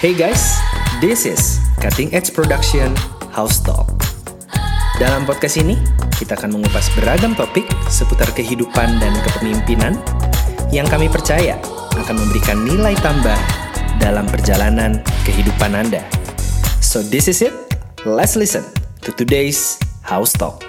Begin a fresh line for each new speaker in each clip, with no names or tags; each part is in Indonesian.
Hey guys, this is Cutting Edge Production House Talk. Dalam podcast ini, kita akan mengupas beragam topik seputar kehidupan dan kepemimpinan yang kami percaya akan memberikan nilai tambah dalam perjalanan kehidupan Anda. So this is it. Let's listen to today's House Talk.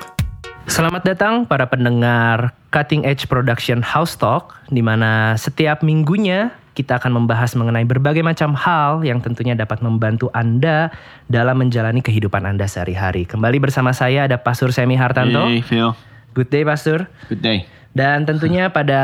Selamat datang para pendengar Cutting Edge Production House Talk, di mana setiap minggunya kita akan membahas mengenai berbagai macam hal yang tentunya dapat membantu Anda dalam menjalani kehidupan Anda sehari-hari. Kembali bersama saya ada Pastor Semi Hartanto.
Hey Phil,
Good day Pastor.
good day.
Dan tentunya pada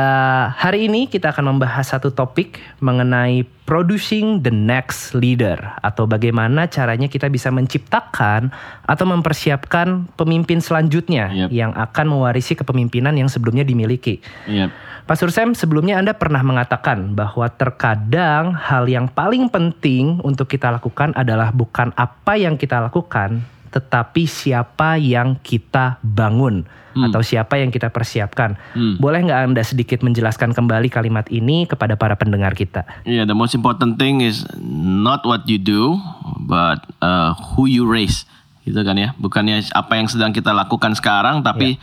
hari ini kita akan membahas satu topik mengenai producing the next leader atau bagaimana caranya kita bisa menciptakan atau mempersiapkan pemimpin selanjutnya
Yep.
yang akan mewarisi kepemimpinan yang sebelumnya dimiliki.
Yep.
Pastor Sam, sebelumnya Anda pernah mengatakan bahwa terkadang hal yang paling penting untuk kita lakukan adalah bukan apa yang kita lakukan, tetapi siapa yang kita bangun atau siapa yang kita persiapkan.
Hmm.
Boleh nggak Anda sedikit menjelaskan kembali kalimat ini kepada para pendengar kita?
Yeah, the most important thing is not what you do, but uh, who you raise. Gitu kan ya. Bukannya apa yang sedang kita lakukan sekarang, tapi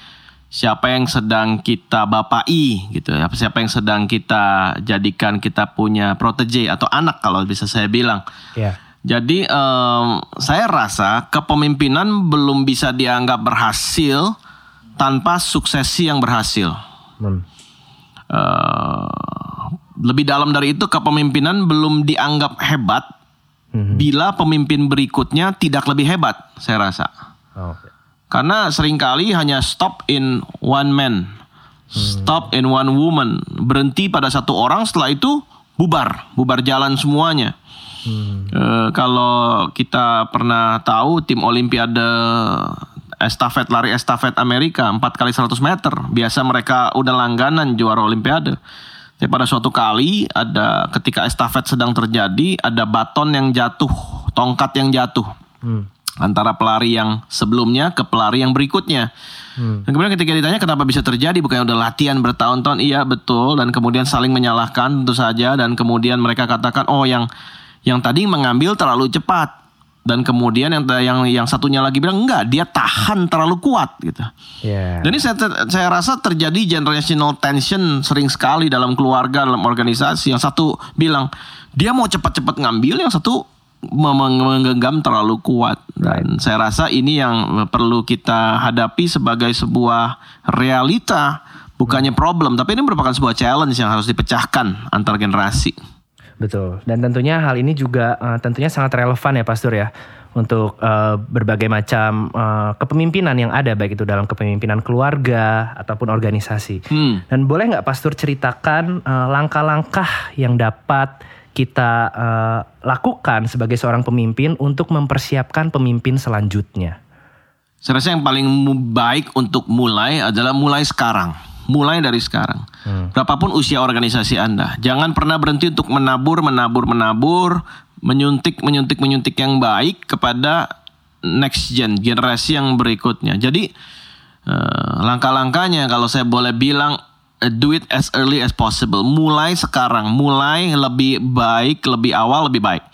siapa yang sedang kita bapai gitu ya. Siapa yang sedang kita jadikan kita punya protege atau anak kalau bisa saya bilang.
Ya.
Jadi em, saya rasa kepemimpinan belum bisa dianggap berhasil tanpa suksesi yang berhasil.
Hmm.
Eh, lebih dalam dari itu kepemimpinan belum dianggap hebat
Mhm.
bila pemimpin berikutnya tidak lebih hebat saya rasa
Oke.
karena sering kali hanya stop in one man stop in one woman berhenti pada satu orang setelah itu bubar bubar jalan semuanya Eh, kalau kita pernah tahu tim Olimpiade estafet lari estafet Amerika 4 kali 100 meter biasa mereka udah langganan juara Olimpiade. Tapi pada suatu kali ada ketika estafet sedang terjadi ada baton yang jatuh, tongkat yang jatuh
Hmm.
antara pelari yang sebelumnya ke pelari yang berikutnya. Dan kemudian ketika ditanya kenapa bisa terjadi, bukannya udah latihan bertahun-tahun, iya betul. Dan kemudian saling menyalahkan tentu saja. Dan kemudian mereka katakan, oh yang yang tadi mengambil terlalu cepat. Dan kemudian yang yang yang satunya lagi bilang enggak, dia tahan terlalu kuat gitu. Dan ini saya, saya rasa terjadi generational tension sering sekali dalam keluarga, dalam organisasi. Yang satu bilang dia mau cepat-cepat ngambil, yang satu menggenggam terlalu kuat. Dan saya rasa ini yang perlu kita hadapi sebagai sebuah realita, bukannya problem. Tapi ini merupakan sebuah challenge yang harus dipecahkan antar generasi.
Betul. Dan tentunya hal ini juga eh, tentunya sangat relevan ya Pastor ya untuk eh, berbagai macam eh, kepemimpinan yang ada baik itu dalam kepemimpinan keluarga ataupun organisasi.
Hmm.
Dan boleh nggak Pastor ceritakan eh, langkah-langkah yang dapat kita eh, lakukan sebagai seorang pemimpin untuk mempersiapkan pemimpin selanjutnya?
Saya rasa yang paling baik untuk mulai adalah mulai sekarang. Mulai dari sekarang. Berapapun usia organisasi Anda, jangan pernah berhenti untuk menabur, menabur, menabur, menyuntik, menyuntik, menyuntik yang baik kepada next gen, generasi yang berikutnya. Jadi eh, langkah-langkahnya kalau saya boleh bilang eh, do it as early as possible. Mulai sekarang, mulai lebih baik, lebih awal, lebih baik.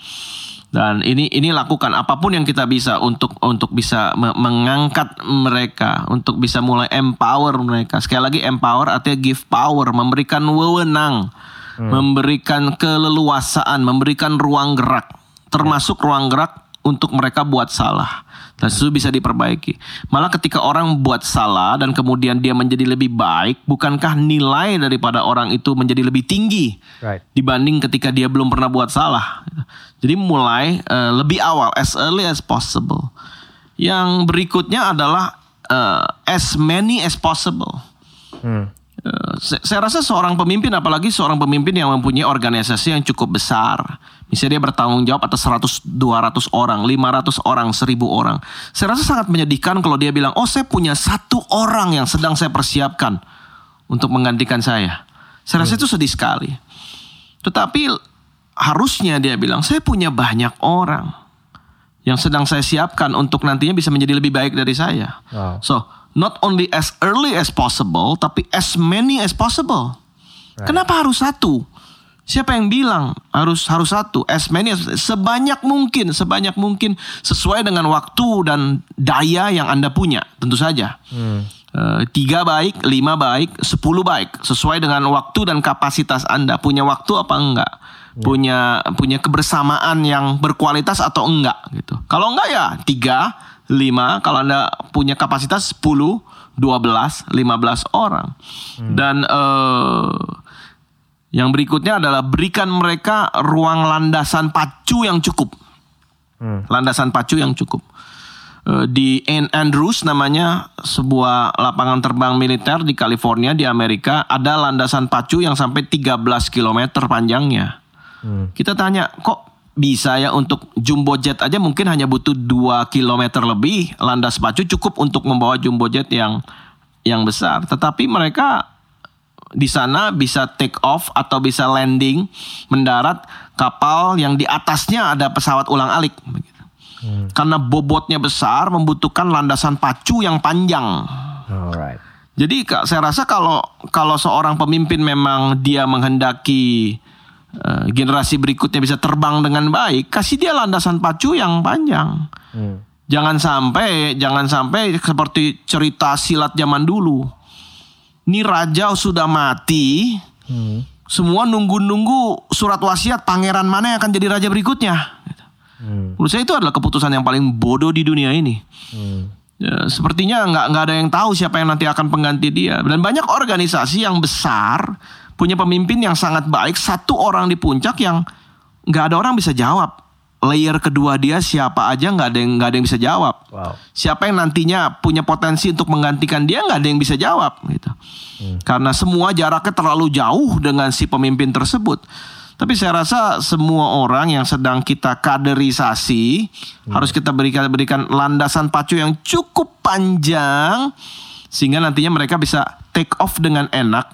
Dan ini ini lakukan apa pun yang kita bisa untuk untuk bisa me- mengangkat mereka, untuk bisa mulai empower mereka. Sekali lagi empower artinya give power, memberikan wewenang, memberikan keleluasaan, memberikan ruang gerak, termasuk ruang gerak untuk mereka buat salah. Dan itu bisa diperbaiki. Malah ketika orang buat salah dan kemudian dia menjadi lebih baik, bukankah nilai daripada orang itu menjadi lebih tinggi?
Right.
dibanding ketika dia belum pernah buat salah. Jadi mulai eh, lebih awal, as early as possible. Yang berikutnya adalah eh, as many as possible.
Hmm.
Eh, saya rasa seorang pemimpin, apalagi seorang pemimpin yang mempunyai organisasi yang cukup besar. Misalnya dia bertanggung jawab atas 100, 200 orang, 500 orang, 1000 orang. Saya rasa sangat menyedihkan kalau dia bilang, oh saya punya satu orang yang sedang saya persiapkan untuk menggantikan saya. Saya rasa itu sedih sekali. Tetapi harusnya dia bilang, saya punya banyak orang yang sedang saya siapkan untuk nantinya bisa menjadi lebih baik dari saya.
Wow.
So, not only as early as possible, tapi as many as possible. Kenapa harus satu? Siapa yang bilang harus harus satu? As many as sebanyak mungkin, sebanyak mungkin sesuai dengan waktu dan daya yang anda punya, tentu saja. Eh, tiga baik, lima baik, sepuluh baik, sesuai dengan waktu dan kapasitas anda. Punya waktu apa enggak? Punya punya kebersamaan yang berkualitas atau enggak gitu. Kalau enggak ya tiga, lima. Kalau anda punya kapasitas sepuluh, dua belas, lima belas orang. Dan eh, yang berikutnya adalah berikan mereka ruang landasan pacu yang cukup. Landasan pacu yang cukup. Eh, Di Andrews namanya sebuah lapangan terbang militer di California di Amerika ada landasan pacu yang sampai 13 km panjangnya. Kita tanya, kok bisa ya untuk jumbo jet aja mungkin hanya butuh 2 km lebih landas pacu cukup untuk membawa jumbo jet yang yang besar. Tetapi mereka di sana bisa take off atau bisa landing mendarat kapal yang di atasnya ada pesawat ulang-alik begitu. Karena bobotnya besar membutuhkan landasan pacu yang panjang.
Alright.
Jadi Kak, saya rasa kalau kalau seorang pemimpin memang dia menghendaki eh, generasi berikutnya bisa terbang dengan baik, kasih dia landasan pacu yang panjang. Jangan sampai jangan sampai seperti cerita silat zaman dulu. Ini raja sudah mati, semua nunggu-nunggu surat wasiat pangeran mana yang akan jadi raja berikutnya. Gitu. Menurut saya itu adalah keputusan yang paling bodoh di dunia ini. Ya, sepertinya nggak nggak ada yang tahu siapa yang nanti akan pengganti dia. Dan banyak organisasi yang besar punya pemimpin yang sangat baik, satu orang di puncak yang nggak ada orang bisa jawab. Layer kedua dia siapa aja nggak ada yang nggak ada yang bisa jawab.
Wow.
Siapa yang nantinya punya potensi untuk menggantikan dia nggak ada yang bisa jawab gitu. Karena semua jaraknya terlalu jauh dengan si pemimpin tersebut. Tapi saya rasa semua orang yang sedang kita kaderisasi harus kita berikan berikan landasan pacu yang cukup panjang sehingga nantinya mereka bisa take off dengan enak.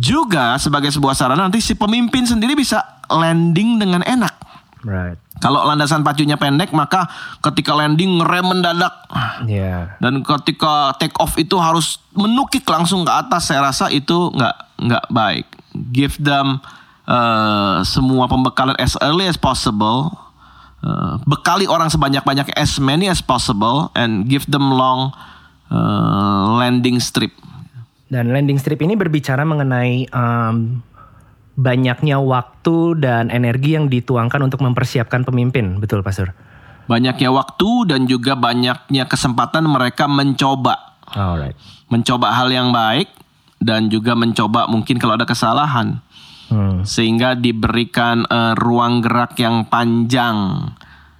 Juga sebagai sebuah sarana nanti si pemimpin sendiri bisa landing dengan enak.
Right.
Kalau landasan pacunya pendek maka ketika landing ngerem mendadak
Ya.
dan ketika take off itu harus menukik langsung ke atas saya rasa itu nggak nggak baik give them uh, semua pembekalan as early as possible Uh, bekali orang sebanyak-banyak as many as possible and give them long uh, landing strip
Dan landing strip ini berbicara mengenai um, banyaknya waktu dan energi yang dituangkan untuk mempersiapkan pemimpin, betul Pastor?
banyaknya waktu dan juga banyaknya kesempatan mereka mencoba
Alright.
mencoba hal yang baik dan juga mencoba mungkin kalau ada kesalahan
Hmm.
sehingga diberikan eh, ruang gerak yang panjang.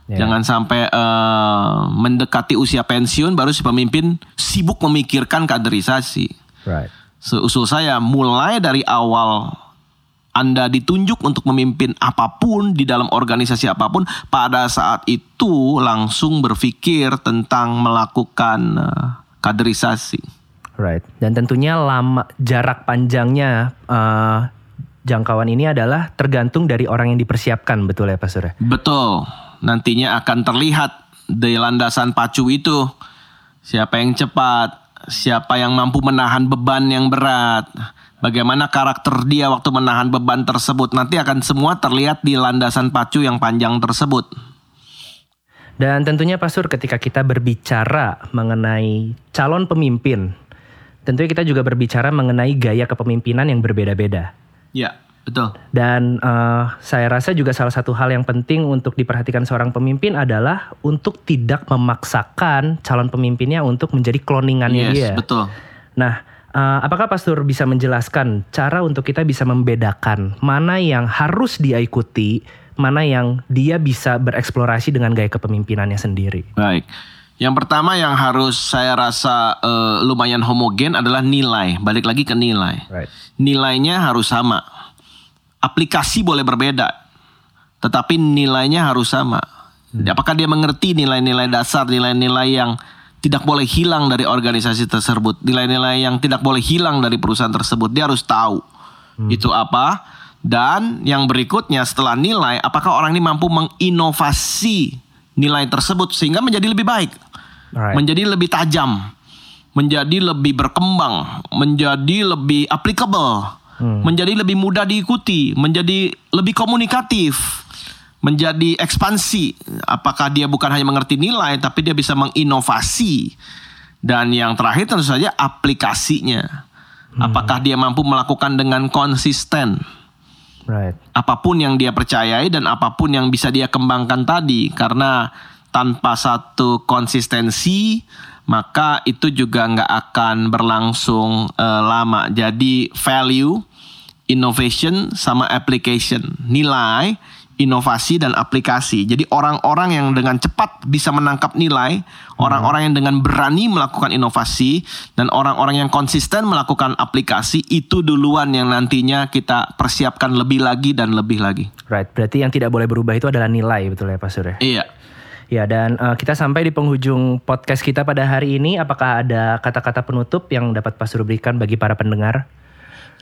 Ya.
Jangan sampai eh, mendekati usia pensiun baru si pemimpin sibuk memikirkan kaderisasi.
Right.
Seusul saya mulai dari awal Anda ditunjuk untuk memimpin apa pun di dalam organisasi apa pun pada saat itu langsung berpikir tentang melakukan eh, kaderisasi.
Right. Dan tentunya lama jarak panjangnya uh, jangkauan ini adalah tergantung dari orang yang dipersiapkan, betul ya Pastor? ya?
Betul. Nantinya akan terlihat di landasan pacu itu siapa yang cepat, siapa yang mampu menahan beban yang berat, bagaimana karakter dia waktu menahan beban tersebut. Nanti akan semua terlihat di landasan pacu yang panjang tersebut.
Dan tentunya Pastor ketika kita berbicara mengenai calon pemimpin, tentunya kita juga berbicara mengenai gaya kepemimpinan yang berbeda-beda.
Ya, betul.
Dan eh, saya rasa juga salah satu hal yang penting untuk diperhatikan seorang pemimpin adalah untuk tidak memaksakan calon pemimpinnya untuk menjadi kloningannya
Yes,
dia.
betul.
Nah, eh, apakah Pastor bisa menjelaskan cara untuk kita bisa membedakan mana yang harus dia ikuti, mana yang dia bisa bereksplorasi dengan gaya kepemimpinannya sendiri?
Baik. Yang pertama yang harus saya rasa eh, lumayan homogen adalah nilai. Balik lagi ke nilai.
Right.
Nilainya harus sama. Aplikasi boleh berbeda, tetapi nilainya harus sama. Apakah dia mengerti nilai-nilai dasar, nilai-nilai yang tidak boleh hilang dari organisasi tersebut, nilai-nilai yang tidak boleh hilang dari perusahaan tersebut. Dia harus tahu itu apa. Dan yang berikutnya setelah nilai, apakah orang ini mampu menginovasi nilai tersebut sehingga menjadi lebih baik,
Alright.
menjadi lebih tajam, menjadi lebih berkembang, menjadi lebih applicable menjadi lebih mudah diikuti, menjadi lebih komunikatif, menjadi ekspansi. Apakah dia bukan hanya mengerti nilai, tapi dia bisa menginovasi. Dan yang terakhir tentu saja aplikasinya. Apakah dia mampu melakukan dengan konsisten?
Right.
apa pun yang dia percayai dan apa pun yang bisa dia kembangkan tadi karena tanpa satu konsistensi maka itu juga nggak akan berlangsung eh, lama jadi value innovation sama application nilai inovasi dan aplikasi jadi orang-orang yang dengan cepat bisa menangkap nilai orang-orang yang dengan berani melakukan inovasi dan orang-orang yang konsisten melakukan aplikasi itu duluan yang nantinya kita persiapkan lebih lagi dan lebih lagi
Right. Berarti yang tidak boleh berubah itu adalah nilai betul ya Pak Sur ya?
iya
Ya dan eh, kita sampai di penghujung podcast kita pada hari ini. Apakah ada kata-kata penutup yang dapat Pak Sur berikan bagi para pendengar?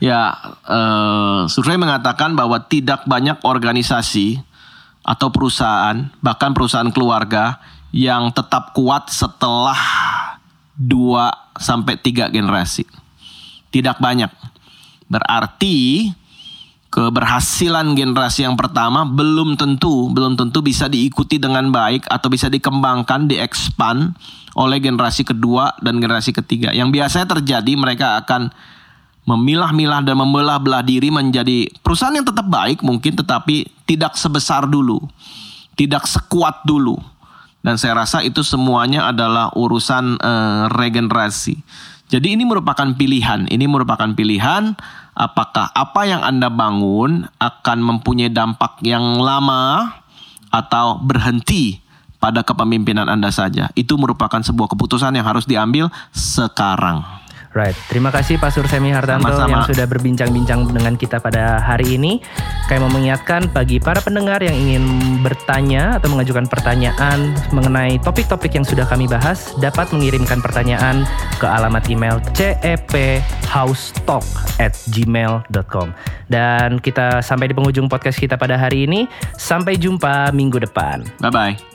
Ya, eh, survei mengatakan bahwa tidak banyak organisasi atau perusahaan, bahkan perusahaan keluarga yang tetap kuat setelah 2 sampai 3 generasi. Tidak banyak. Berarti keberhasilan generasi yang pertama belum tentu belum tentu bisa diikuti dengan baik atau bisa dikembangkan, diekspan oleh generasi kedua dan generasi ketiga. Yang biasanya terjadi mereka akan memilah-milah dan membelah-belah diri menjadi perusahaan yang tetap baik mungkin tetapi tidak sebesar dulu, tidak sekuat dulu. Dan saya rasa itu semuanya adalah urusan eh, regenerasi. Jadi ini merupakan pilihan, ini merupakan pilihan apakah apa yang Anda bangun akan mempunyai dampak yang lama atau berhenti pada kepemimpinan Anda saja. Itu merupakan sebuah keputusan yang harus diambil sekarang.
Right. Terima kasih Pak Sur Semi Hartanto
Sama-sama.
yang sudah berbincang-bincang dengan kita pada hari ini. Kami mau mengingatkan bagi para pendengar yang ingin bertanya atau mengajukan pertanyaan mengenai topik-topik yang sudah kami bahas dapat mengirimkan pertanyaan ke alamat email cephousetalk at gmail.com Dan kita sampai di penghujung podcast kita pada hari ini. Sampai jumpa minggu depan.
Bye bye.